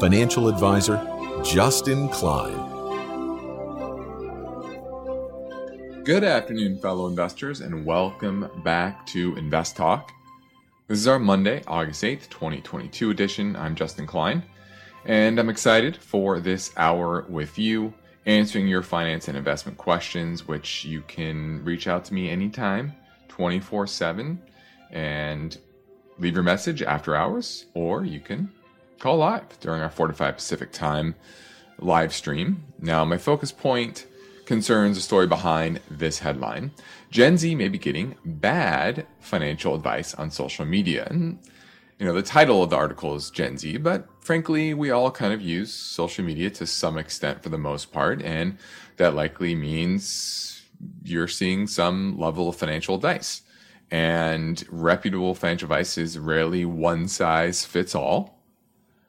Financial Advisor, Justin Klein. Good afternoon, fellow investors, and welcome back to Invest Talk. This is our Monday, August 8th, 2022 edition. I'm Justin Klein, and I'm excited for this hour with you, answering your finance and investment questions, which you can reach out to me anytime, 24 7, and leave your message after hours, or you can call live during our 4 to 5 Pacific time live stream. Now, my focus point concerns the story behind this headline. Gen Z may be getting bad financial advice on social media. And, you know, the title of the article is Gen Z, but frankly, we all kind of use social media to some extent for the most part. And that likely means you're seeing some level of financial advice. And reputable financial advice is rarely one size fits all,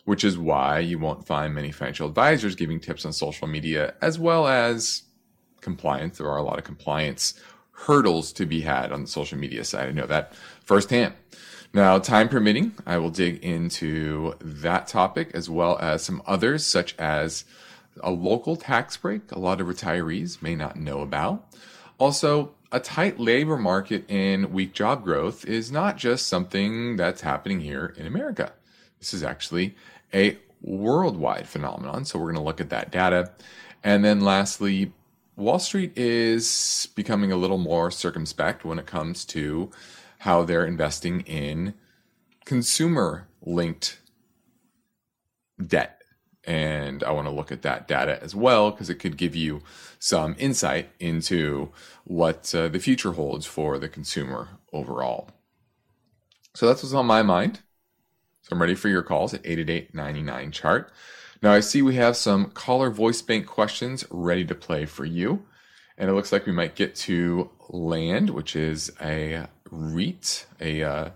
which is why you won't find many financial advisors giving tips on social media, as well as compliance. There are a lot of compliance hurdles to be had on the social media side. I know that firsthand. Now, time permitting, I will dig into that topic as well as some others, such as a local tax break a lot of retirees may not know about. Also, a tight labor market and weak job growth is not just something that's happening here in America. This is actually a worldwide phenomenon. So, we're going to look at that data. And then, lastly, Wall Street is becoming a little more circumspect when it comes to how they're investing in consumer linked debt. And I want to look at that data as well because it could give you some insight into what uh, the future holds for the consumer overall. So that's what's on my mind. I'm ready for your calls at 888 99 chart. Now I see we have some caller voice bank questions ready to play for you. And it looks like we might get to land, which is a REIT, a uh,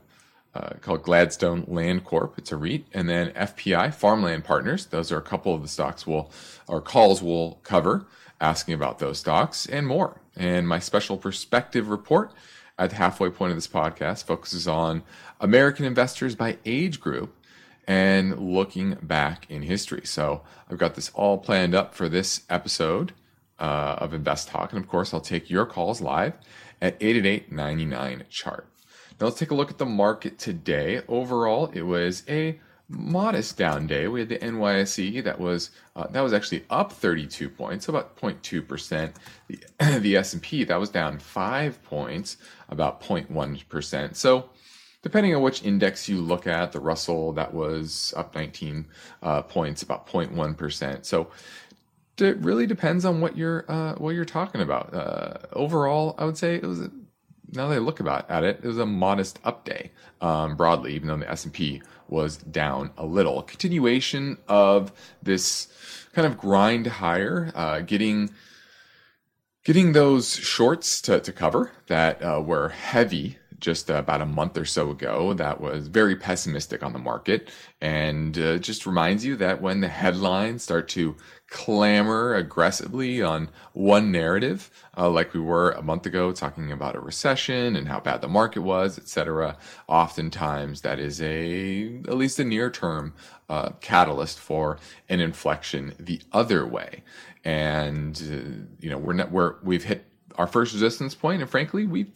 uh, called Gladstone Land Corp. It's a REIT, and then FPI Farmland Partners. Those are a couple of the stocks we'll our calls will cover, asking about those stocks and more. And my special perspective report at the halfway point of this podcast focuses on American investors by age group and looking back in history. So I've got this all planned up for this episode uh, of Invest Talk. And of course, I'll take your calls live at 888 chart. Now let's take a look at the market today. Overall, it was a modest down day. We had the NYSE that was uh, that was actually up 32 points, about 0.2 percent. The, the S&P that was down five points, about 0.1 percent. So depending on which index you look at, the Russell that was up 19 uh, points, about 0.1 percent. So it really depends on what you're uh, what you're talking about. Uh, overall, I would say it was. Now that I look about at it, it was a modest up day um, broadly, even though the S and P was down a little. Continuation of this kind of grind higher, uh, getting getting those shorts to, to cover that uh, were heavy just about a month or so ago that was very pessimistic on the market and uh, just reminds you that when the headlines start to clamor aggressively on one narrative uh, like we were a month ago talking about a recession and how bad the market was etc oftentimes that is a at least a near term uh, catalyst for an inflection the other way. And uh, you know we're not we're we've hit our first resistance point and frankly we've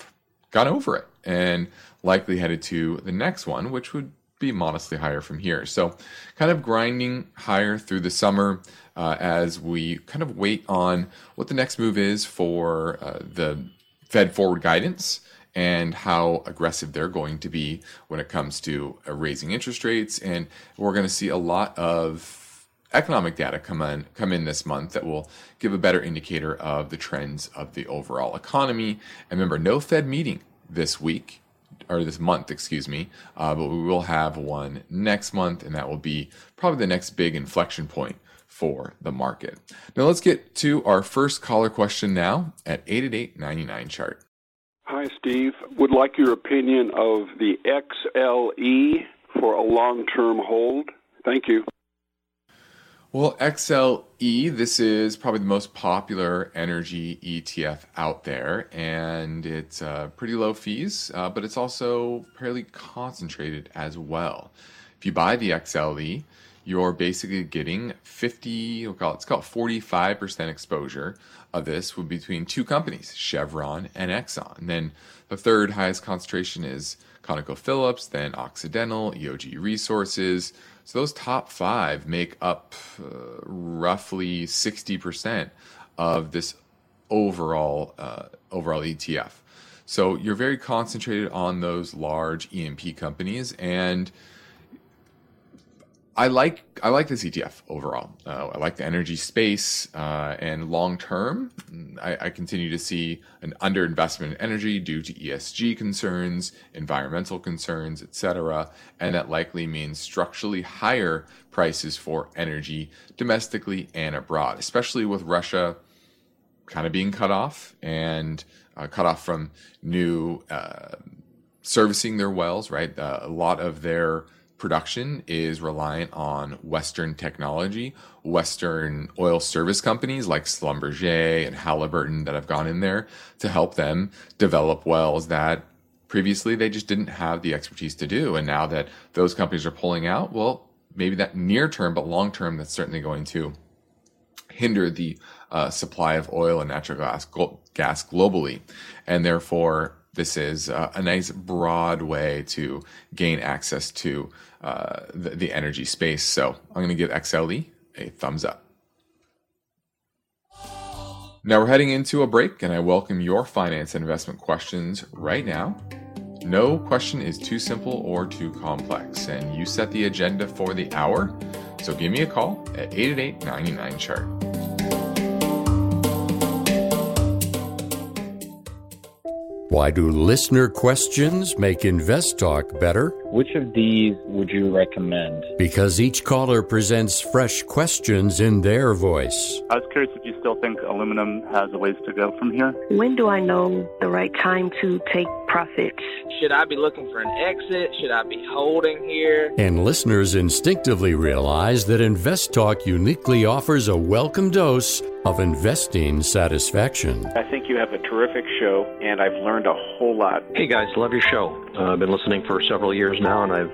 got over it and likely headed to the next one, which would be modestly higher from here. So, kind of grinding higher through the summer uh, as we kind of wait on what the next move is for uh, the Fed forward guidance and how aggressive they're going to be when it comes to uh, raising interest rates. And we're going to see a lot of economic data come in come in this month that will give a better indicator of the trends of the overall economy. And remember, no Fed meeting this week. Or this month, excuse me. Uh, but we will have one next month, and that will be probably the next big inflection point for the market. Now let's get to our first caller question now at 888 chart. Hi, Steve. Would like your opinion of the XLE for a long term hold. Thank you. Well, XLE, this is probably the most popular energy ETF out there, and it's uh, pretty low fees, uh, but it's also fairly concentrated as well. If you buy the XLE, you're basically getting 50, we'll call it, it's called 45% exposure of this would be between two companies, Chevron and Exxon. And then the third highest concentration is ConocoPhillips, then Occidental, EOG Resources, so those top five make up uh, roughly 60% of this overall uh, overall ETF. So you're very concentrated on those large E&P companies, and I like I like this ETF overall. Uh, I like the energy space, uh, and long term, I, I, continue to see an underinvestment in energy due to ESG concerns, environmental concerns, etc. And that likely means structurally higher prices for energy domestically and abroad, especially with Russia kind of being cut off and uh, cut off from new uh, servicing their wells. Right, uh, a lot of their production is reliant on Western technology, Western oil service companies like Schlumberger and Halliburton that have gone in there to help them develop wells that previously they just didn't have the expertise to do. And now that those companies are pulling out, well, maybe that near term, but long term, that's certainly going to hinder the uh, supply of oil and natural gas, gas globally. And therefore, this is uh, a nice broad way to gain access to uh, the, the energy space. So I'm going to give XLE a thumbs up. Now we're heading into a break, and I welcome your finance and investment questions right now. No question is too simple or too complex, and you set the agenda for the hour. So give me a call at 888 99 chart. Why do listener questions make Invest Talk better? Which of these would you recommend? Because each caller presents fresh questions in their voice. I was curious if you still think aluminum has a ways to go from here. When do I know the right time to take profits? Should I be looking for an exit? Should I be holding here? And listeners instinctively realize that Invest Talk uniquely offers a welcome dose of investing satisfaction. I think you have a terrific show, and I've learned a whole lot. Hey guys, love your show. Uh, I've been listening for several years now, and I've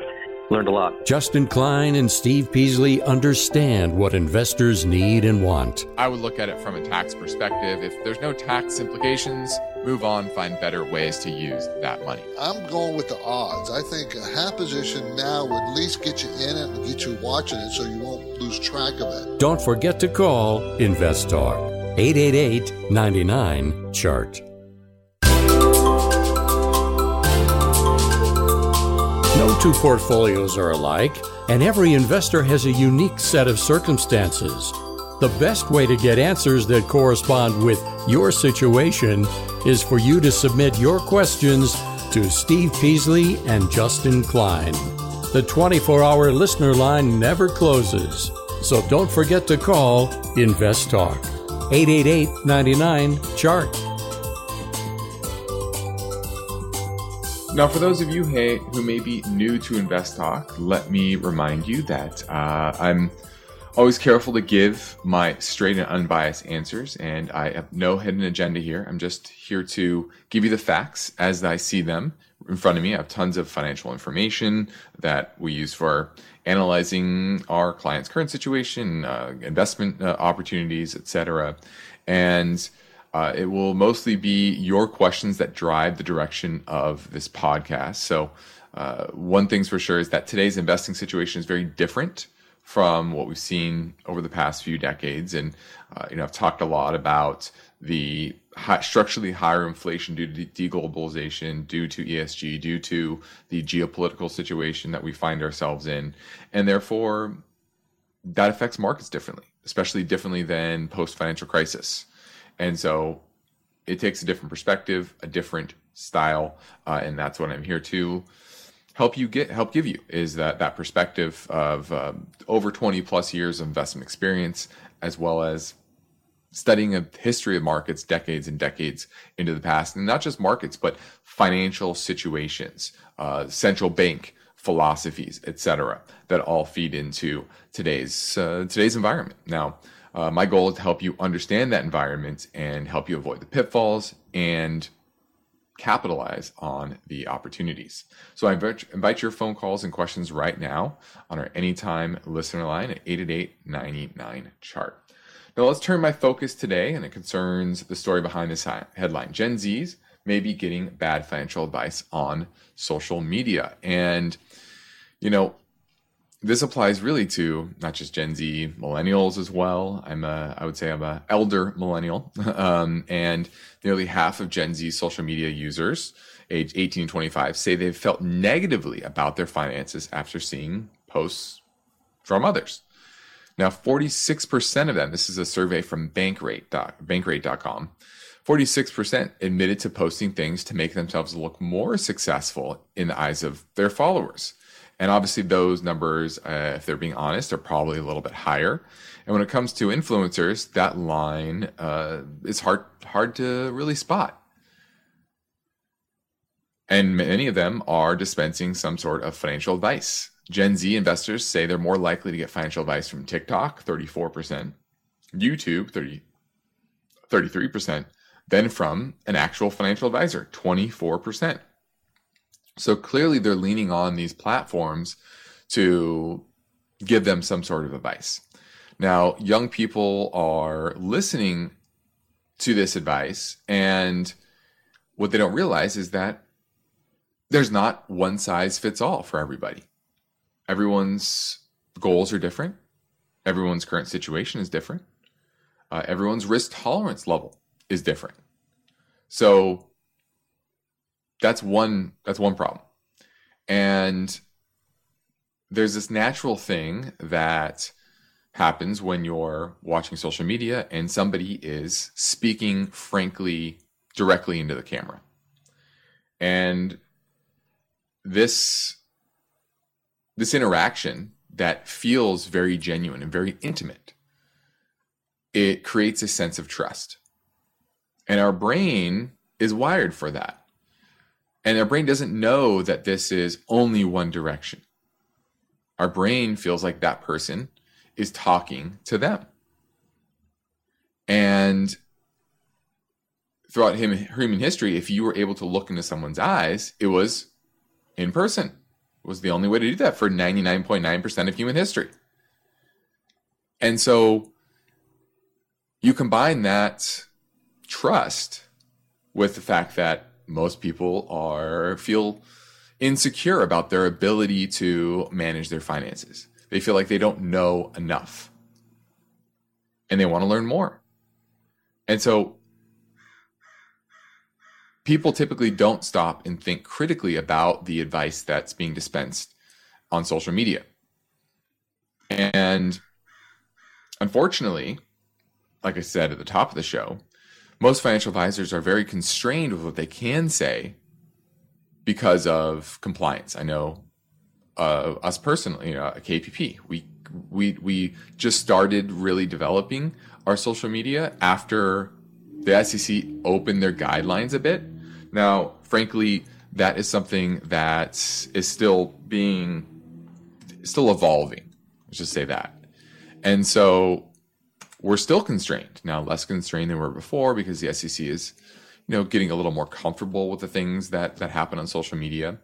learned a lot. Justin Klein and Steve Peasley understand what investors need and want. I would look at it from a tax perspective. If there's no tax implications, move on, find better ways to use that money. I'm going with the odds. I think a half position now would at least get you in it and get you watching it so you won't lose track of it. Don't forget to call Invest Talk 888 99 Chart. No two portfolios are alike, and every investor has a unique set of circumstances. The best way to get answers that correspond with your situation is for you to submit your questions to Steve Peasley and Justin Klein. The 24 hour listener line never closes, so don't forget to call Invest Talk 888 99 Chart. Now, for those of you who may be new to Invest Talk, let me remind you that uh, I'm always careful to give my straight and unbiased answers, and I have no hidden agenda here. I'm just here to give you the facts as I see them in front of me. I have tons of financial information that we use for analyzing our client's current situation, uh, investment uh, opportunities, etc. And uh, it will mostly be your questions that drive the direction of this podcast. So, uh, one thing's for sure is that today's investing situation is very different from what we've seen over the past few decades. And, uh, you know, I've talked a lot about the high, structurally higher inflation due to deglobalization, due to ESG, due to the geopolitical situation that we find ourselves in. And therefore, that affects markets differently, especially differently than post financial crisis. And so it takes a different perspective, a different style, uh, and that's what I'm here to help you get help give you is that that perspective of um, over 20 plus years of investment experience as well as studying a history of markets decades and decades into the past and not just markets but financial situations uh, central bank philosophies etc that all feed into today's uh, today's environment now uh, my goal is to help you understand that environment and help you avoid the pitfalls and capitalize on the opportunities. So I invite your phone calls and questions right now on our anytime listener line at 888 chart. Now let's turn my focus today, and it concerns the story behind this headline Gen Zs may be getting bad financial advice on social media. And, you know, this applies really to not just Gen Z, millennials as well. I'm a, I would say I'm a elder millennial, um, and nearly half of Gen Z social media users, age 18 to 25, say they've felt negatively about their finances after seeing posts from others. Now, 46% of them, this is a survey from Bankrate, bankrate.com, 46% admitted to posting things to make themselves look more successful in the eyes of their followers. And obviously, those numbers, uh, if they're being honest, are probably a little bit higher. And when it comes to influencers, that line uh, is hard hard to really spot. And many of them are dispensing some sort of financial advice. Gen Z investors say they're more likely to get financial advice from TikTok, 34%, YouTube, 30, 33%, than from an actual financial advisor, 24%. So clearly they're leaning on these platforms to give them some sort of advice. Now, young people are listening to this advice, and what they don't realize is that there's not one size fits all for everybody. Everyone's goals are different, everyone's current situation is different, uh, everyone's risk tolerance level is different. So, that's one that's one problem. And there's this natural thing that happens when you're watching social media and somebody is speaking frankly directly into the camera. And this this interaction that feels very genuine and very intimate it creates a sense of trust and our brain is wired for that and our brain doesn't know that this is only one direction. Our brain feels like that person is talking to them. And throughout human history, if you were able to look into someone's eyes, it was in person. Was the only way to do that for 99.9% of human history. And so you combine that trust with the fact that most people are feel insecure about their ability to manage their finances. They feel like they don't know enough. And they want to learn more. And so people typically don't stop and think critically about the advice that's being dispensed on social media. And unfortunately, like I said at the top of the show, most financial advisors are very constrained with what they can say because of compliance. I know uh, us personally, you know, at KPP, we we we just started really developing our social media after the SEC opened their guidelines a bit. Now, frankly, that is something that is still being still evolving. Let's just say that. And so we're still constrained now, less constrained than we were before because the SEC is, you know, getting a little more comfortable with the things that that happen on social media.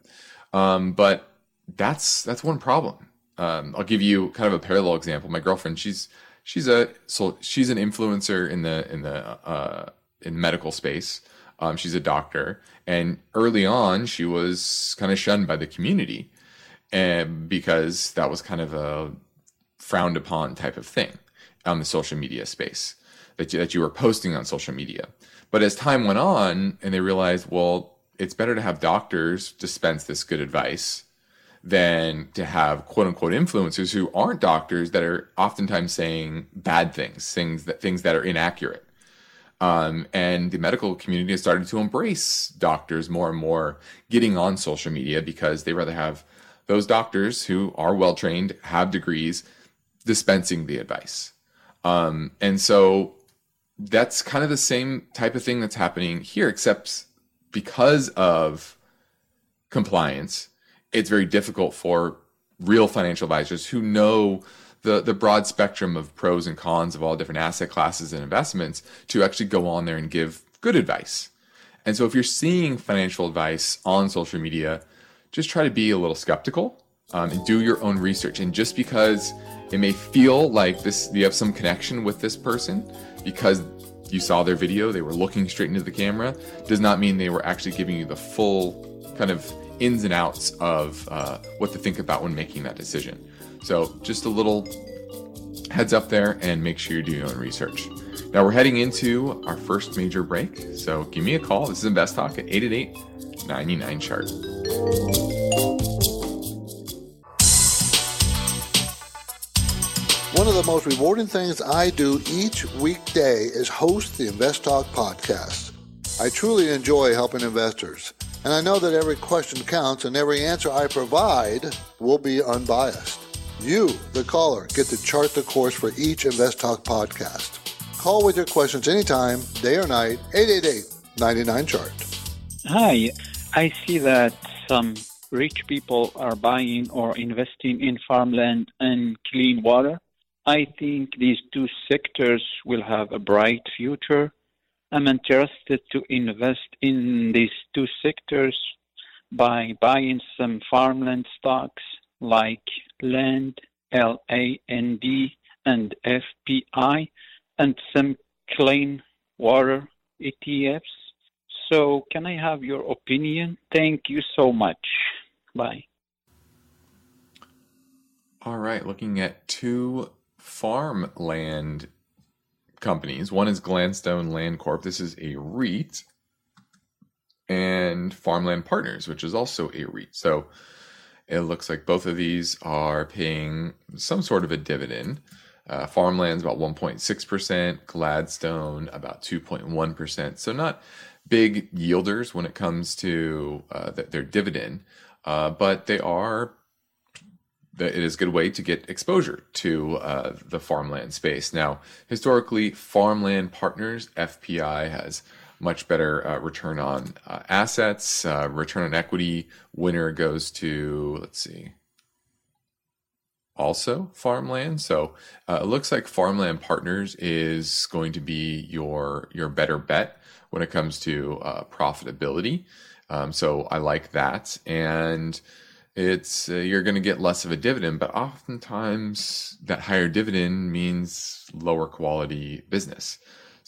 Um, but that's that's one problem. Um, I'll give you kind of a parallel example. My girlfriend, she's she's a so she's an influencer in the in the uh, in medical space. Um, she's a doctor, and early on, she was kind of shunned by the community, and because that was kind of a frowned upon type of thing on the social media space that you, that you were posting on social media. But as time went on, and they realized, well, it's better to have doctors dispense this good advice than to have quote unquote influencers who aren't doctors that are oftentimes saying bad things, things that things that are inaccurate. Um, and the medical community has started to embrace doctors more and more getting on social media because they rather have those doctors who are well trained, have degrees, dispensing the advice. Um, and so that's kind of the same type of thing that's happening here, except because of compliance, it's very difficult for real financial advisors who know the the broad spectrum of pros and cons of all different asset classes and investments to actually go on there and give good advice. And so if you're seeing financial advice on social media, just try to be a little skeptical um, and do your own research. And just because it may feel like this you have some connection with this person because you saw their video, they were looking straight into the camera, does not mean they were actually giving you the full kind of ins and outs of uh, what to think about when making that decision. So just a little heads up there and make sure you do your own research. Now we're heading into our first major break. So give me a call. This is Invest Talk at 888 99 chart. One of the most rewarding things I do each weekday is host the Invest Talk podcast. I truly enjoy helping investors, and I know that every question counts and every answer I provide will be unbiased. You, the caller, get to chart the course for each Invest Talk podcast. Call with your questions anytime, day or night, 888 99 chart. Hi, I see that some rich people are buying or investing in farmland and clean water. I think these two sectors will have a bright future. I'm interested to invest in these two sectors by buying some farmland stocks like LAND, L A N D, and FPI, and some clean water ETFs. So, can I have your opinion? Thank you so much. Bye. All right, looking at two farmland companies. One is Gladstone Land Corp. This is a REIT, and Farmland Partners, which is also a REIT. So it looks like both of these are paying some sort of a dividend. Uh, farmland's about 1.6%, Gladstone about 2.1%. So not big yielders when it comes to uh, their dividend, uh, but they are. It is a good way to get exposure to uh, the farmland space. Now, historically, Farmland Partners (FPI) has much better uh, return on uh, assets, uh, return on equity. Winner goes to, let's see, also farmland. So uh, it looks like Farmland Partners is going to be your your better bet when it comes to uh, profitability. Um, so I like that, and it's uh, you're going to get less of a dividend, but oftentimes that higher dividend means lower quality business.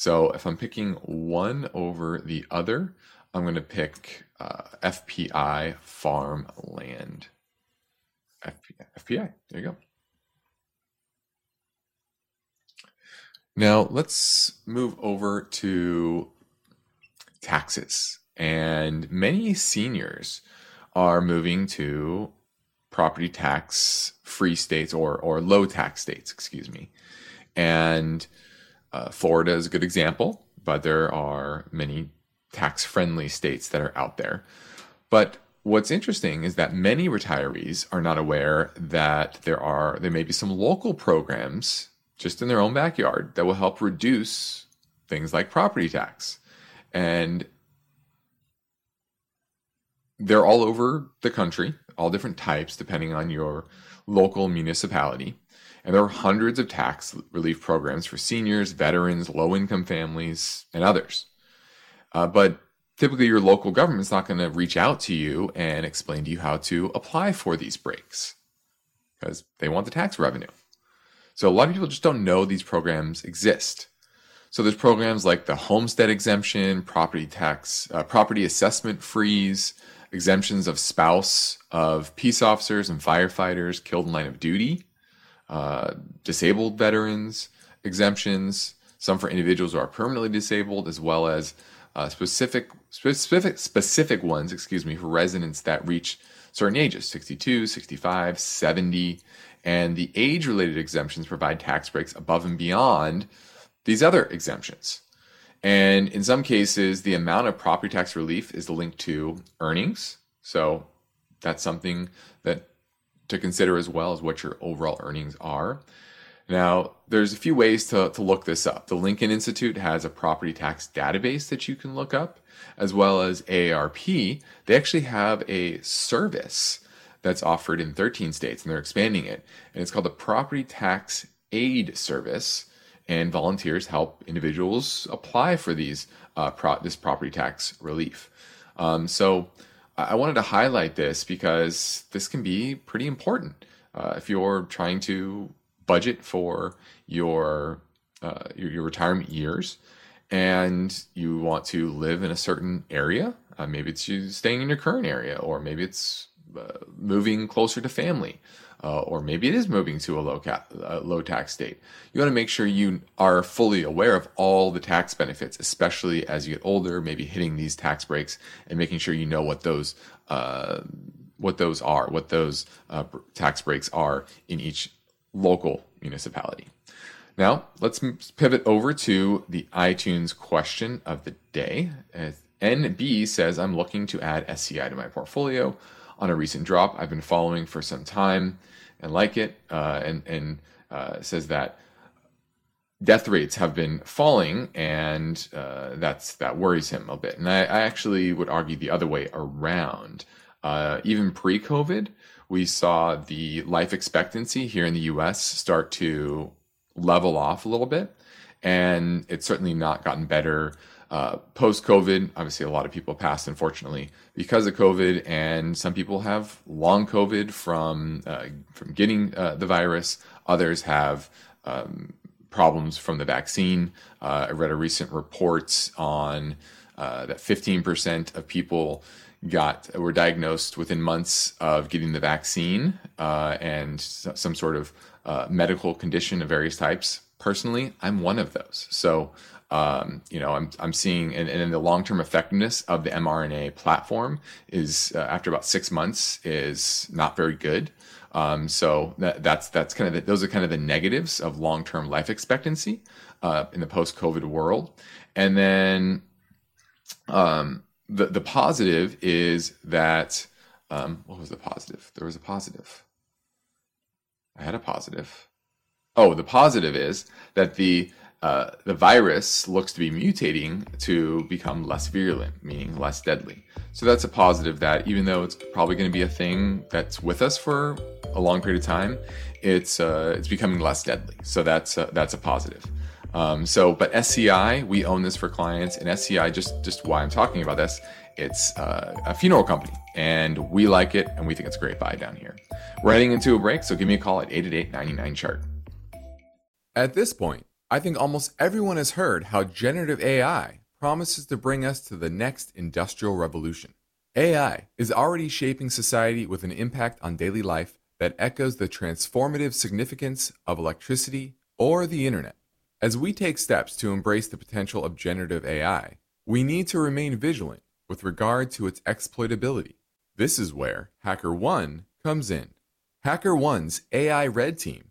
So if I'm picking one over the other, I'm going to pick uh, FPI farmland. FPI, FPI, there you go. Now let's move over to taxes. And many seniors are moving to property tax free states or, or low tax states, excuse me. And uh, Florida is a good example, but there are many tax friendly states that are out there. But what's interesting is that many retirees are not aware that there are there may be some local programs just in their own backyard that will help reduce things like property tax. And they're all over the country, all different types depending on your local municipality. And there are hundreds of tax relief programs for seniors, veterans, low income families, and others. Uh, but typically, your local government's not going to reach out to you and explain to you how to apply for these breaks because they want the tax revenue. So, a lot of people just don't know these programs exist. So, there's programs like the homestead exemption, property tax, uh, property assessment freeze, exemptions of spouse of peace officers and firefighters killed in line of duty uh, disabled veterans exemptions, some for individuals who are permanently disabled, as well as uh, specific specific specific ones, excuse me, for residents that reach certain ages 62, 65, 70. And the age related exemptions provide tax breaks above and beyond these other exemptions. And in some cases, the amount of property tax relief is linked to earnings. So that's something that to consider as well as what your overall earnings are. Now, there's a few ways to, to look this up. The Lincoln Institute has a property tax database that you can look up, as well as AARP. They actually have a service that's offered in 13 states, and they're expanding it. And it's called the Property Tax Aid Service. And volunteers help individuals apply for these uh, pro- this property tax relief. Um, so I wanted to highlight this because this can be pretty important uh, if you're trying to budget for your, uh, your, your retirement years and you want to live in a certain area. Uh, maybe it's you staying in your current area, or maybe it's uh, moving closer to family, uh, or maybe it is moving to a low cap, low tax state. You want to make sure you are fully aware of all the tax benefits, especially as you get older. Maybe hitting these tax breaks and making sure you know what those uh, what those are, what those uh, tax breaks are in each local municipality. Now, let's pivot over to the iTunes question of the day. NB says, I'm looking to add SCI to my portfolio on a recent drop I've been following for some time and like it, uh, and, and uh, says that death rates have been falling, and uh, that's that worries him a bit. And I, I, actually would argue the other way around. Uh, even pre-COVID, we saw the life expectancy here in the U.S. start to level off a little bit, and it's certainly not gotten better. Uh, Post COVID, obviously, a lot of people passed, unfortunately, because of COVID, and some people have long COVID from uh, from getting uh, the virus. Others have um, problems from the vaccine. Uh, I read a recent report on uh, that 15% of people got were diagnosed within months of getting the vaccine uh, and some sort of medical condition of various types. Personally, I'm one of those. So, um, you know, I'm I'm seeing, and, and the long term effectiveness of the mRNA platform is uh, after about six months is not very good. Um, so that, that's that's kind of the, those are kind of the negatives of long term life expectancy uh, in the post COVID world, and then um, the the positive is that um, what was the positive? There was a positive. I had a positive. Oh, the positive is that the uh, the virus looks to be mutating to become less virulent, meaning less deadly. So that's a positive that even though it's probably going to be a thing that's with us for a long period of time, it's uh, it's becoming less deadly. So that's uh, that's a positive. Um, so, but SCI, we own this for clients, and SCI, just just why I'm talking about this, it's uh, a funeral company, and we like it, and we think it's a great buy down here. We're heading into a break, so give me a call at 888-99 At this point, I think almost everyone has heard how generative AI promises to bring us to the next industrial revolution. AI is already shaping society with an impact on daily life that echoes the transformative significance of electricity or the internet. As we take steps to embrace the potential of generative AI, we need to remain vigilant with regard to its exploitability. This is where HackerOne comes in. HackerOne's AI Red Team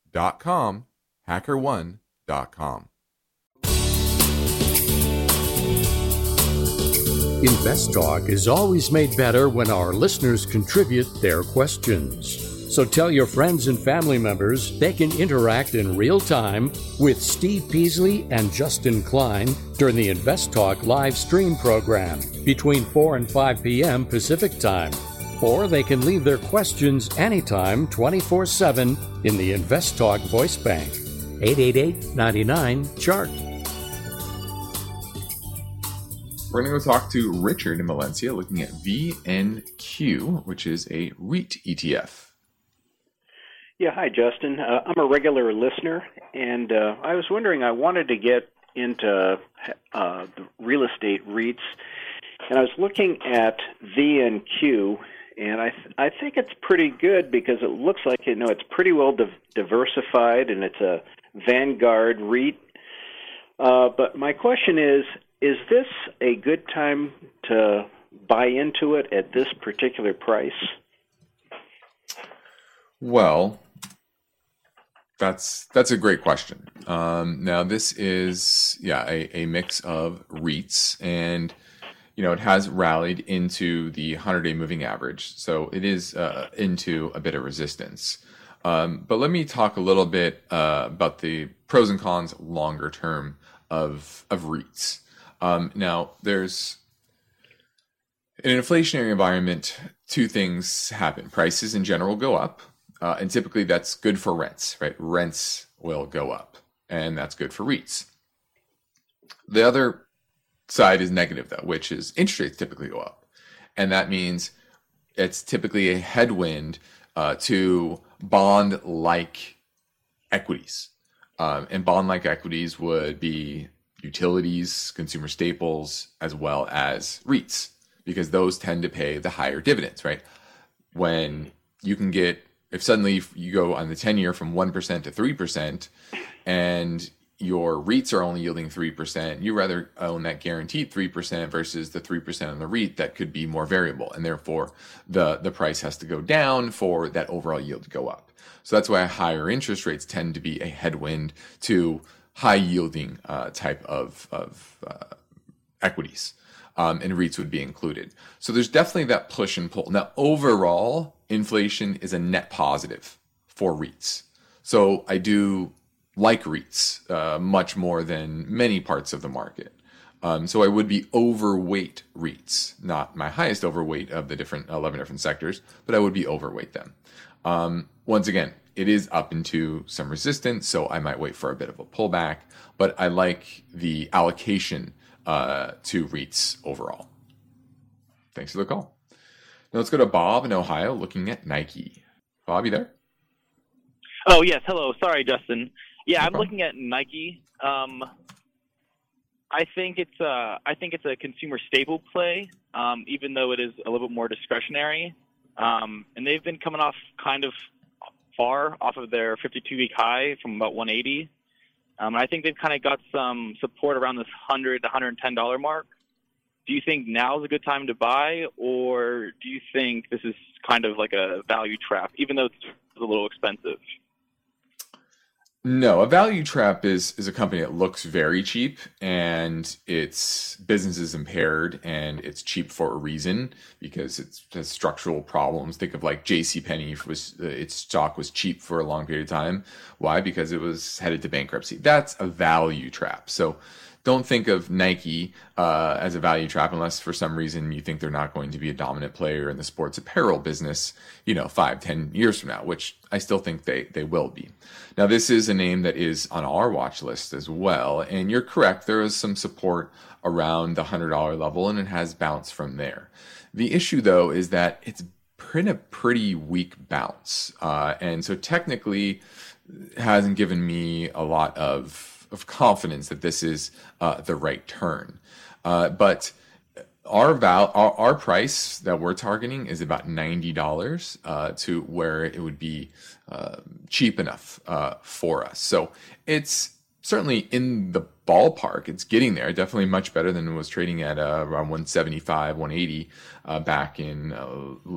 hackerone.com. Invest Talk is always made better when our listeners contribute their questions. So tell your friends and family members they can interact in real time with Steve Peasley and Justin Klein during the Invest Talk live stream program between 4 and 5 p.m. Pacific Time. Or they can leave their questions anytime 24 7 in the Invest Talk voice bank. 888 99 Chart. We're going to go talk to Richard in Valencia looking at VNQ, which is a REIT ETF. Yeah, hi, Justin. Uh, I'm a regular listener, and uh, I was wondering, I wanted to get into uh, the real estate REITs, and I was looking at VNQ, and I th- I think it's pretty good because it looks like you know it's pretty well di- diversified, and it's a Vanguard REIT. Uh, but my question is, is this a good time to buy into it at this particular price? Well, that's that's a great question. Um, now, this is yeah a, a mix of REITs, and you know it has rallied into the 100-day moving average, so it is uh, into a bit of resistance. Um, but let me talk a little bit uh, about the pros and cons longer term of of REITs. Um, now, there's in an inflationary environment, two things happen. Prices in general go up, uh, and typically that's good for rents, right? Rents will go up, and that's good for REITs. The other side is negative, though, which is interest rates typically go up. And that means it's typically a headwind uh, to bond like equities. Um, and bond like equities would be utilities, consumer staples, as well as REITs, because those tend to pay the higher dividends, right? When you can get, if suddenly you go on the 10 year from 1% to 3%, and your REITs are only yielding 3%, you rather own that guaranteed 3% versus the 3% on the REIT that could be more variable. And therefore, the, the price has to go down for that overall yield to go up. So that's why higher interest rates tend to be a headwind to high yielding uh, type of, of uh, equities. Um, and REITs would be included. So there's definitely that push and pull. Now, overall, inflation is a net positive for REITs. So I do like REITs uh, much more than many parts of the market. Um, so I would be overweight REITs, not my highest overweight of the different 11 different sectors, but I would be overweight them. Um, once again, it is up into some resistance, so I might wait for a bit of a pullback, but I like the allocation uh, to REITs overall. Thanks for the call. Now let's go to Bob in Ohio looking at Nike. Bob, you there? Oh, yes. Hello. Sorry, Justin. Yeah, no I'm looking at Nike. Um, I think it's a, I think it's a consumer staple play, um, even though it is a little bit more discretionary. Um, and they've been coming off kind of far off of their 52 week high from about 180. Um, I think they've kind of got some support around this 100 to 110 dollar mark. Do you think now is a good time to buy, or do you think this is kind of like a value trap, even though it's a little expensive? No, a value trap is is a company that looks very cheap and its business is impaired and it's cheap for a reason because it has structural problems. Think of like J.C. Penney was its stock was cheap for a long period of time. Why? Because it was headed to bankruptcy. That's a value trap. So don't think of Nike uh, as a value trap unless for some reason you think they're not going to be a dominant player in the sports apparel business, you know, five, ten years from now, which I still think they, they will be. Now, this is a name that is on our watch list as well. And you're correct, there is some support around the $100 level and it has bounced from there. The issue, though, is that it's been a pretty weak bounce. Uh, and so technically hasn't given me a lot of of confidence that this is uh, the right turn. Uh, but our val our, our, price that we're targeting is about ninety dollars uh, to where it would be uh, cheap enough uh, for us. So it's certainly in the ballpark. It's getting there. Definitely much better than it was trading at uh, around 175, 180 uh, back in uh,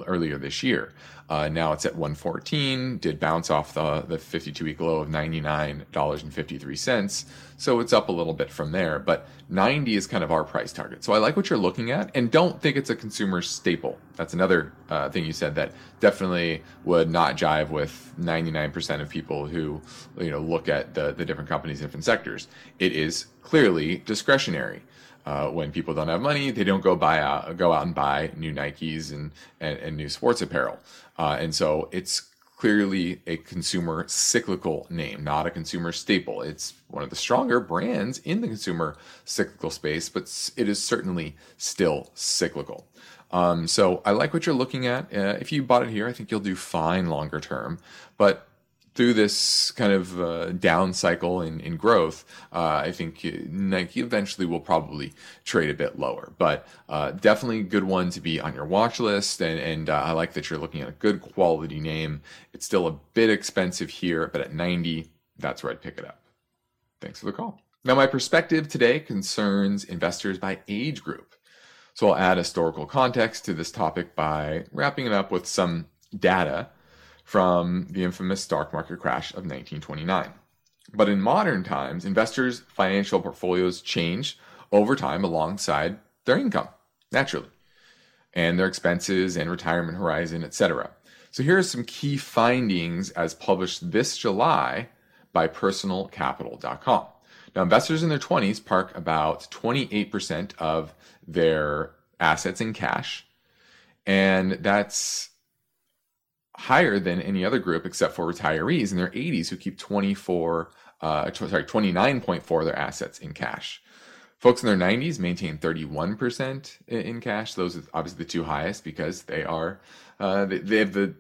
earlier this year. Uh, now it's at 114. Did bounce off the the 52 week low of $99.53. So it's up a little bit from there. But 90 is kind of our price target. So I like what you're looking at, and don't think it's a consumer staple. That's another uh, thing you said that definitely would not jive with 99% of people who you know look at the the different companies, different sectors. It is clearly discretionary. Uh, when people don't have money, they don't go buy out, go out and buy new Nikes and, and, and new sports apparel. Uh, and so it's clearly a consumer cyclical name, not a consumer staple. It's one of the stronger brands in the consumer cyclical space, but it is certainly still cyclical. Um, so I like what you're looking at. Uh, if you bought it here, I think you'll do fine longer term. But through this kind of uh, down cycle in, in growth, uh, I think Nike eventually will probably trade a bit lower. But uh, definitely a good one to be on your watch list. And, and uh, I like that you're looking at a good quality name. It's still a bit expensive here, but at 90, that's where I'd pick it up. Thanks for the call. Now, my perspective today concerns investors by age group. So I'll add historical context to this topic by wrapping it up with some data from the infamous stock market crash of 1929. But in modern times, investors' financial portfolios change over time alongside their income, naturally, and their expenses and retirement horizon, etc. So here are some key findings as published this July by personalcapital.com. Now, investors in their 20s park about 28% of their assets in cash, and that's higher than any other group except for retirees in their 80s who keep 24 uh, sorry 29.4 of their assets in cash. Folks in their 90s maintain 31% in cash. Those are obviously the two highest because they are uh, they, have the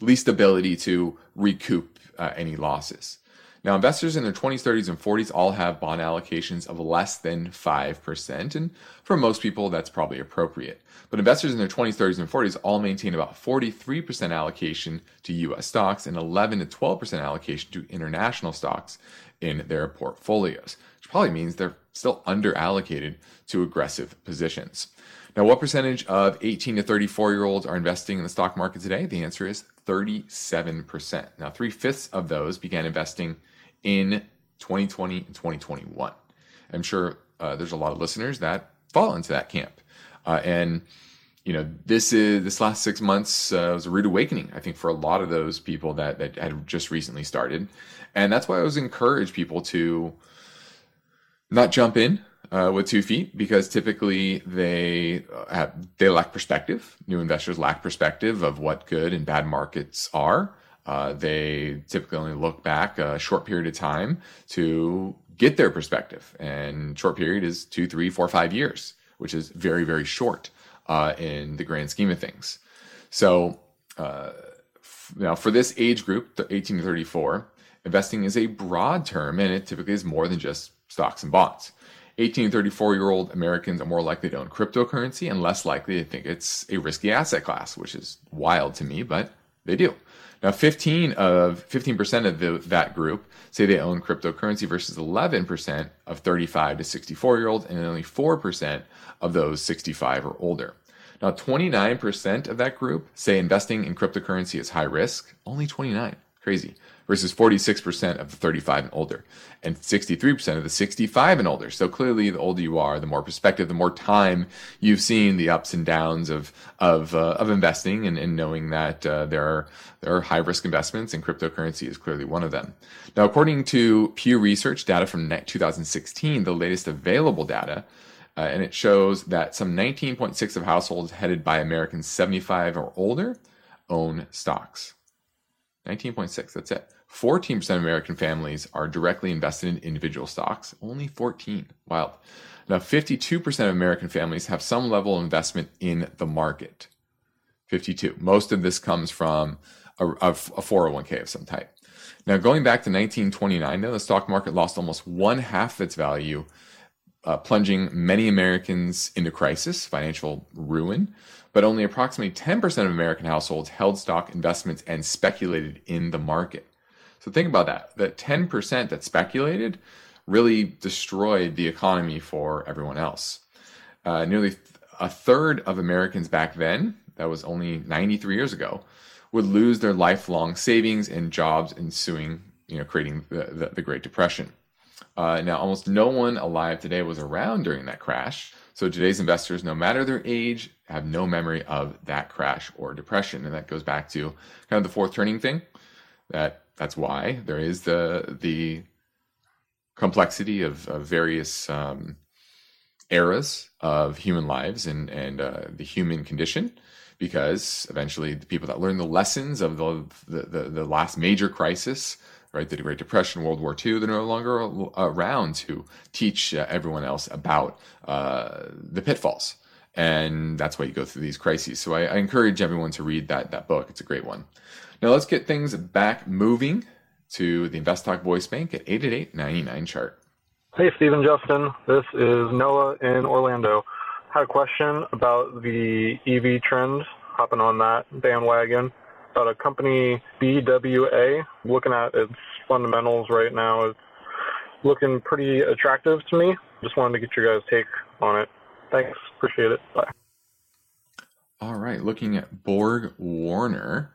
least ability to recoup uh, any losses now, investors in their 20s, 30s, and 40s all have bond allocations of less than 5%. And for most people, that's probably appropriate. But investors in their 20s, 30s, and 40s all maintain about 43% allocation to US stocks and 11 to 12% allocation to international stocks in their portfolios, which probably means they're still under allocated to aggressive positions. Now, what percentage of 18 to 34 year olds are investing in the stock market today? The answer is 37%. Now, three fifths of those began investing in 2020 and 2021. I'm sure uh, there's a lot of listeners that fall into that camp. Uh, and you know, this is this last six months uh, was a rude awakening, I think, for a lot of those people that that had just recently started, and that's why I always encourage people to not jump in uh, with two feet because typically they uh, have they lack perspective. New investors lack perspective of what good and bad markets are. Uh, they typically only look back a short period of time to get their perspective, and short period is two, three, four, five years, which is very, very short uh, in the grand scheme of things. So uh, now, for this age group, the 18 to 34, investing is a broad term, and it typically is more than just stocks and bonds. 18 to 34 year old Americans are more likely to own cryptocurrency and less likely to think it's a risky asset class, which is wild to me, but they do. Now, 15 of 15% of the, that group say they own cryptocurrency versus 11% of 35 to 64 year olds, and only 4% of those 65 or older. Now, 29% of that group say investing in cryptocurrency is high risk. Only 29. Crazy versus 46% of the 35 and older, and 63% of the 65 and older. So clearly, the older you are, the more perspective, the more time you've seen the ups and downs of of uh, of investing, and, and knowing that uh, there are there are high risk investments, and cryptocurrency is clearly one of them. Now, according to Pew Research data from 2016, the latest available data. Uh, and it shows that some 19.6 of households headed by Americans 75 or older own stocks. 19.6, that's it. 14% of American families are directly invested in individual stocks, only 14. Wild. Now, 52% of American families have some level of investment in the market. 52. Most of this comes from a, a, a 401k of some type. Now, going back to 1929, though, the stock market lost almost one half of its value, uh, plunging many Americans into crisis, financial ruin. But only approximately 10% of American households held stock investments and speculated in the market. So think about that. That 10% that speculated really destroyed the economy for everyone else. Uh, nearly a third of Americans back then, that was only 93 years ago, would lose their lifelong savings and jobs ensuing, you know, creating the, the, the Great Depression. Uh, now, almost no one alive today was around during that crash. So today's investors, no matter their age, have no memory of that crash or depression. And that goes back to kind of the fourth turning thing. That that's why there is the the complexity of, of various um, eras of human lives and and uh, the human condition because eventually the people that learn the lessons of the, the, the, the last major crisis right? The Great Depression, World War II, they're no longer around to teach uh, everyone else about uh, the pitfalls. And that's why you go through these crises. So I, I, encourage everyone to read that, that book. It's a great one. Now let's get things back moving to the Invest Talk Voice Bank at 888 chart. Hey, Stephen Justin. This is Noah in Orlando. Had a question about the EV trend, hopping on that bandwagon about a company BWA. Looking at its fundamentals right now, it's looking pretty attractive to me. Just wanted to get your guys' take on it. Thanks. Appreciate it. Bye. All right. Looking at BorgWarner.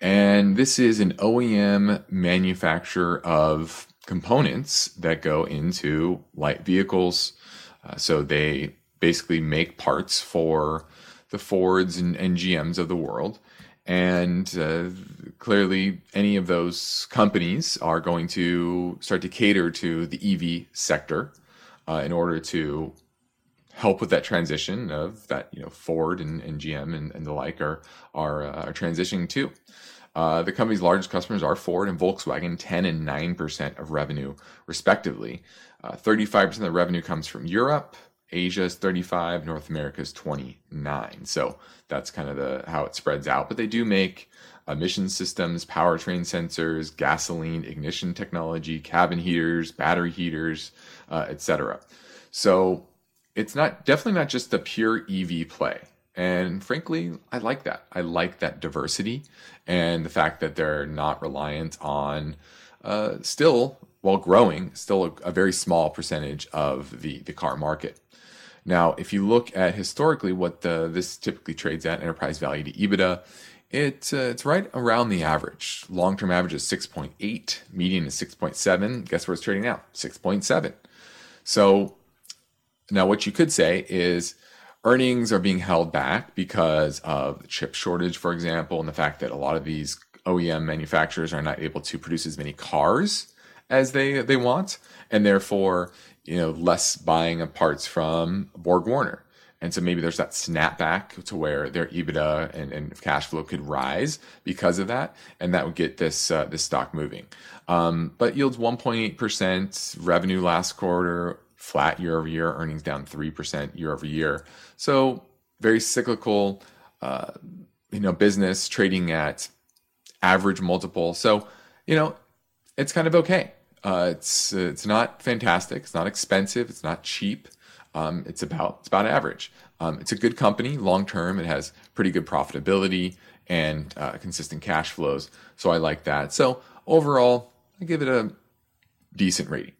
And this is an OEM manufacturer of components that go into light vehicles. Uh, so they basically make parts for the Fords and, and GMs of the world. And uh, clearly, any of those companies are going to start to cater to the EV sector uh, in order to help with that transition of that you know Ford and, and GM and, and, the like are are, uh, are transitioning to. Uh, the company's largest customers are Ford and Volkswagen, 10 and 9% of revenue, respectively. Uh, 35% of the revenue comes from Europe, Asia is 35, North America is 29. So that's kind of the how it spreads out. But they do make emission systems, powertrain sensors, gasoline ignition technology, cabin heaters, battery heaters, uh, etc. So it's not definitely not just a pure EV play. And frankly, I like that. I like that diversity and the fact that they're not reliant on uh, still, while growing, still a, a very small percentage of the, the car market. Now, if you look at historically what the, this typically trades at, enterprise value to EBITDA, it, uh, it's right around the average. Long term average is 6.8, median is 6.7. Guess where it's trading now? 6.7. So now what you could say is earnings are being held back because of the chip shortage, for example, and the fact that a lot of these OEM manufacturers are not able to produce as many cars as they, they want. And therefore, you know, less buying of parts from BorgWarner. And so maybe there's that snapback to where their EBITDA and, and cash flow could rise because of that, and that would get this uh, this stock moving. Um, but yields 1.8 percent, revenue last quarter flat year over year, earnings down three percent year over year. So very cyclical, uh, you know, business trading at average multiple. So you know, it's kind of okay. Uh, it's it's not fantastic. It's not expensive. It's not cheap. Um, it's about it's about average. Um, it's a good company long term. It has pretty good profitability and uh, consistent cash flows. So I like that. So overall, I give it a decent rating.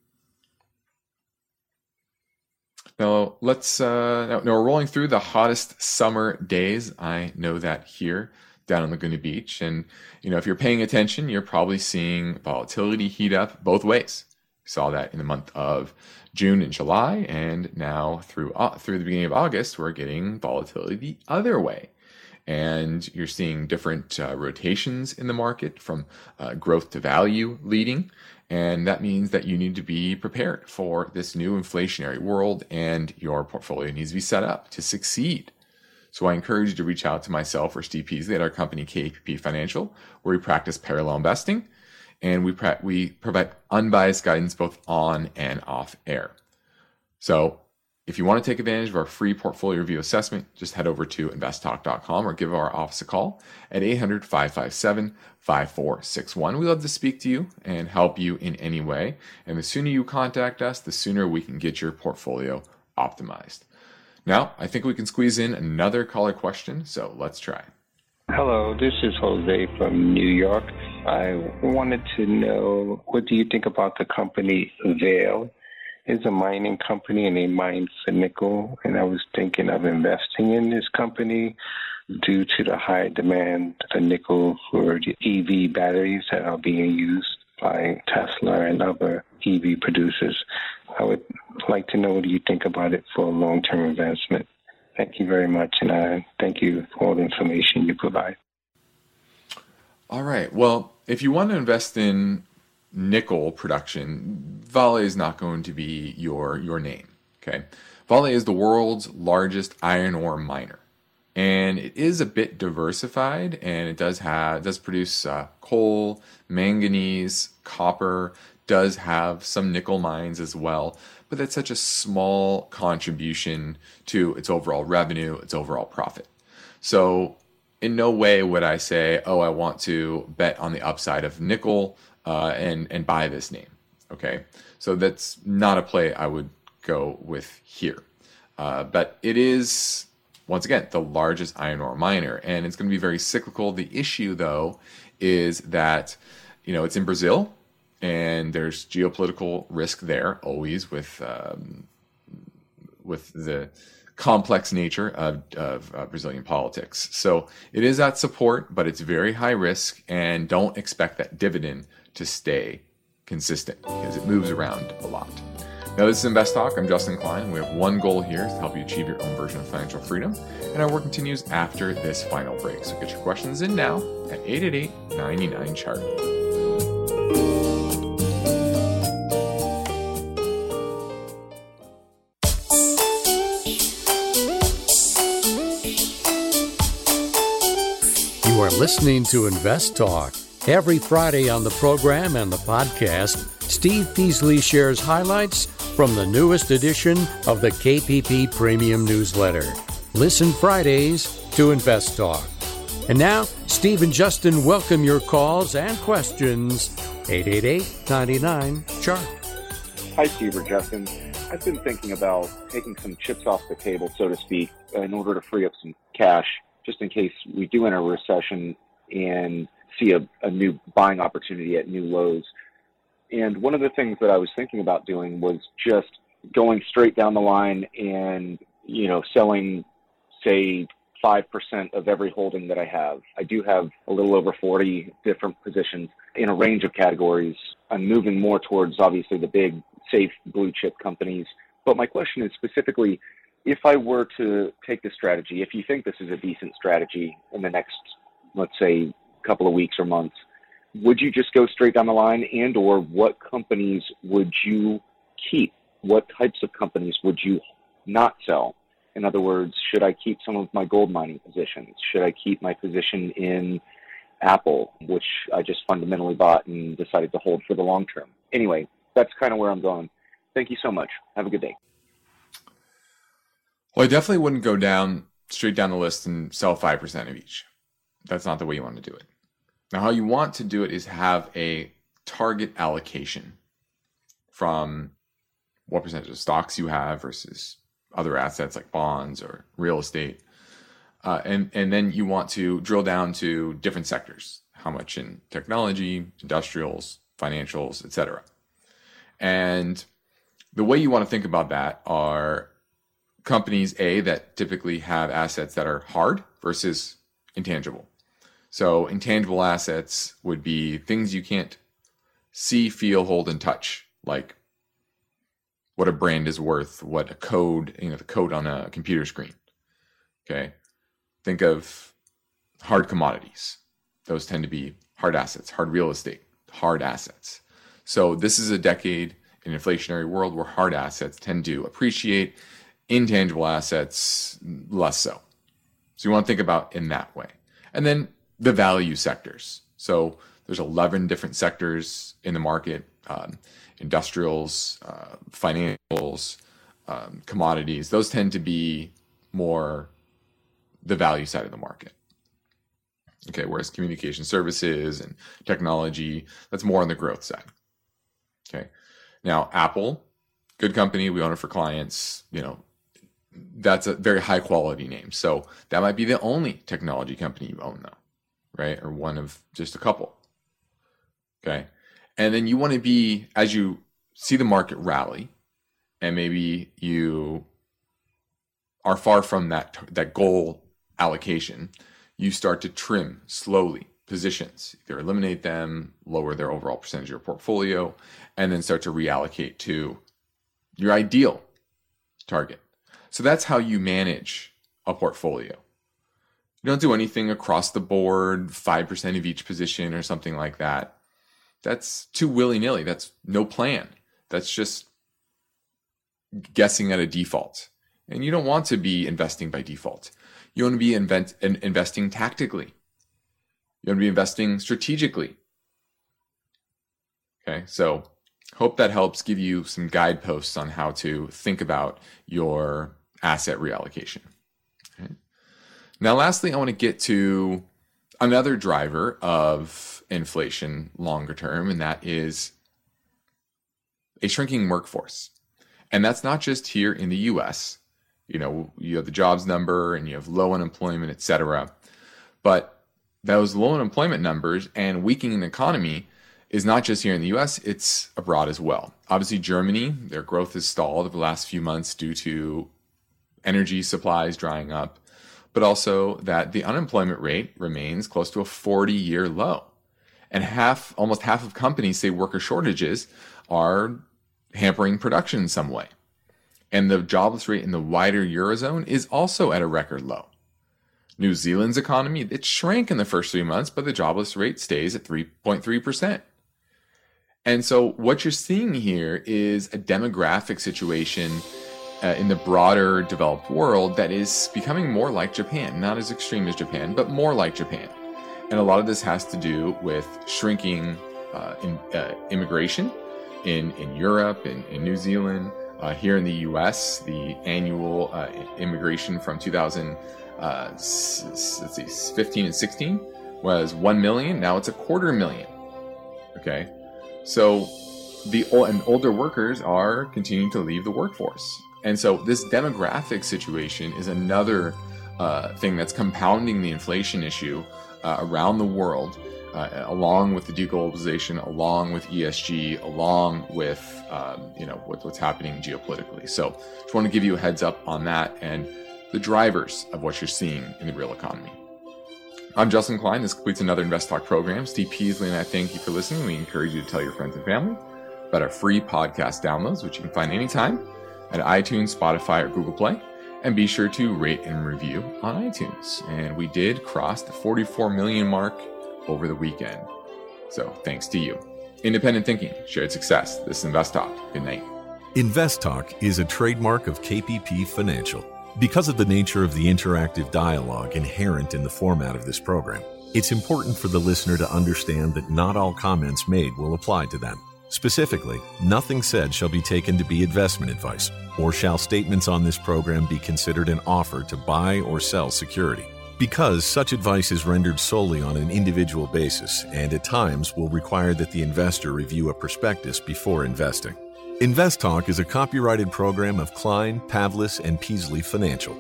Now let's uh, now, we're rolling through the hottest summer days. I know that here down in Laguna Beach. And, you know, if you're paying attention, you're probably seeing volatility heat up both ways. We saw that in the month of June and July, and now through uh, through the beginning of August, we're getting volatility the other way. And you're seeing different uh, rotations in the market from uh, growth to value leading. And that means that you need to be prepared for this new inflationary world, and your portfolio needs to be set up to succeed. So I encourage you to reach out to myself or Steve Peasley at our company KPP Financial, where we practice parallel investing and we, we provide unbiased guidance both on and off air. So if you want to take advantage of our free portfolio review assessment, just head over to investtalk.com or give our office a call at 800 557 5461. We love to speak to you and help you in any way. And the sooner you contact us, the sooner we can get your portfolio optimized. Now, I think we can squeeze in another caller question, so let's try. Hello, this is Jose from New York. I wanted to know what do you think about the company Vale? Is a mining company and they mine for nickel. And I was thinking of investing in this company due to the high demand for nickel for the EV batteries that are being used by Tesla and other EV producers. I would like to know what you think about it for long term investment. Thank you very much, and I thank you for all the information you provide. All right. Well, if you want to invest in nickel production, Vale is not going to be your your name. Okay, Vale is the world's largest iron ore miner, and it is a bit diversified, and it does have does produce uh, coal, manganese, copper, does have some nickel mines as well, but that's such a small contribution to its overall revenue, its overall profit. So in no way would I say, oh, I want to bet on the upside of nickel uh, and and buy this name. Okay, so that's not a play I would go with here. Uh, but it is once again the largest iron ore miner, and it's going to be very cyclical. The issue, though, is that you know it's in Brazil, and there's geopolitical risk there always with um, with the complex nature of, of uh, Brazilian politics. So it is at support, but it's very high risk, and don't expect that dividend to stay consistent because it moves around a lot. Now, this is Invest Talk. I'm Justin Klein. We have one goal here to help you achieve your own version of financial freedom, and our work continues after this final break. So get your questions in now at 888 99 Chart. Listening to Invest Talk. Every Friday on the program and the podcast, Steve Peasley shares highlights from the newest edition of the KPP Premium Newsletter. Listen Fridays to Invest Talk. And now, Steve and Justin welcome your calls and questions. 888 99 Chart. Hi, Steve or Justin. I've been thinking about taking some chips off the table, so to speak, in order to free up some cash, just in case we do enter a recession and see a, a new buying opportunity at new lows. And one of the things that I was thinking about doing was just going straight down the line and, you know, selling, say, 5% of every holding that I have. I do have a little over 40 different positions in a range of categories. I'm moving more towards obviously the big, safe blue chip companies. But my question is specifically if I were to take this strategy, if you think this is a decent strategy in the next, let's say, couple of weeks or months, would you just go straight down the line and or what companies would you keep? What types of companies would you not sell? In other words, should I keep some of my gold mining positions? Should I keep my position in Apple, which I just fundamentally bought and decided to hold for the long term? Anyway, that's kind of where I'm going. Thank you so much. Have a good day. Well, I definitely wouldn't go down straight down the list and sell 5% of each. That's not the way you want to do it. Now, how you want to do it is have a target allocation from what percentage of stocks you have versus other assets like bonds or real estate. Uh, and, and then you want to drill down to different sectors how much in technology, industrials, financials, etc. And the way you want to think about that are companies A that typically have assets that are hard versus intangible. So intangible assets would be things you can't see, feel, hold, and touch, like what a brand is worth, what a code, you know, the code on a computer screen. Okay. Think of hard commodities. Those tend to be hard assets, hard real estate, hard assets. So this is a decade in an inflationary world where hard assets tend to appreciate, intangible assets less so. So you want to think about in that way. And then the value sectors. So there's 11 different sectors in the market um, industrials, uh, financials, um, commodities. Those tend to be more the value side of the market. Okay, whereas communication services and technology, that's more on the growth side. Okay. Now, Apple, good company, we own it for clients, you know, that's a very high quality name. So that might be the only technology company you own though right? Or one of just a couple. Okay. And then you want to be, as you see the market rally, and maybe you are far from that that goal allocation, you start to trim slowly positions, either eliminate them, lower their overall percentage of your portfolio, and then start to reallocate to your ideal target. So that's how you manage a portfolio. You don't do anything across the board, 5% of each position or something like that. That's too willy nilly. That's no plan. That's just guessing at a default. And you don't want to be investing by default. You want to be invent, investing tactically. You want to be investing strategically. Okay, so hope that helps give you some guideposts on how to think about your asset reallocation. Okay. Now, lastly, I want to get to another driver of inflation longer term, and that is a shrinking workforce. And that's not just here in the US. You know, you have the jobs number and you have low unemployment, et cetera. But those low unemployment numbers and weakening economy is not just here in the US, it's abroad as well. Obviously, Germany, their growth has stalled over the last few months due to energy supplies drying up, but also that the unemployment rate remains close to a 40 year low. And half, almost half of companies say worker shortages are hampering production in some way. And the jobless rate in the wider Eurozone is also at a record low. New Zealand's economy, it shrank in the first three months, but the jobless rate stays at 3.3%. And so what you're seeing here is a demographic situation uh, in the broader developed world that is becoming more like Japan, not as extreme as Japan, but more like Japan. And a lot of this has to do with shrinking uh, in, uh, immigration in, in Europe, in, in New Zealand, uh, here in the US, the annual uh, immigration from 2000, uh, let's see, 15 and 16 was 1 million. Now it's a quarter million. Okay. So the and older workers are continuing to leave the workforce. And so this demographic situation is another uh, thing that's compounding the inflation issue uh, around the world uh, along with the deglobalization, along with ESG, along with um, you know what, what's happening geopolitically. So, just want to give you a heads up on that and the drivers of what you're seeing in the real economy. I'm Justin Klein. This completes another Invest Talk program. Steve Peasley and I thank you for listening. We encourage you to tell your friends and family about our free podcast downloads, which you can find anytime at iTunes, Spotify, or Google Play. And be sure to rate and review on iTunes. And we did cross the 44 million mark over the weekend. So thanks to you. Independent thinking, shared success. This is Invest Talk. Good night. Invest Talk is a trademark of KPP Financial. Because of the nature of the interactive dialogue inherent in the format of this program, it's important for the listener to understand that not all comments made will apply to them. Specifically, nothing said shall be taken to be investment advice, or shall statements on this program be considered an offer to buy or sell security because such advice is rendered solely on an individual basis and at times will require that the investor review a prospectus before investing. Invest Talk is a copyrighted program of Klein, Pavlis, and Peasley Financial.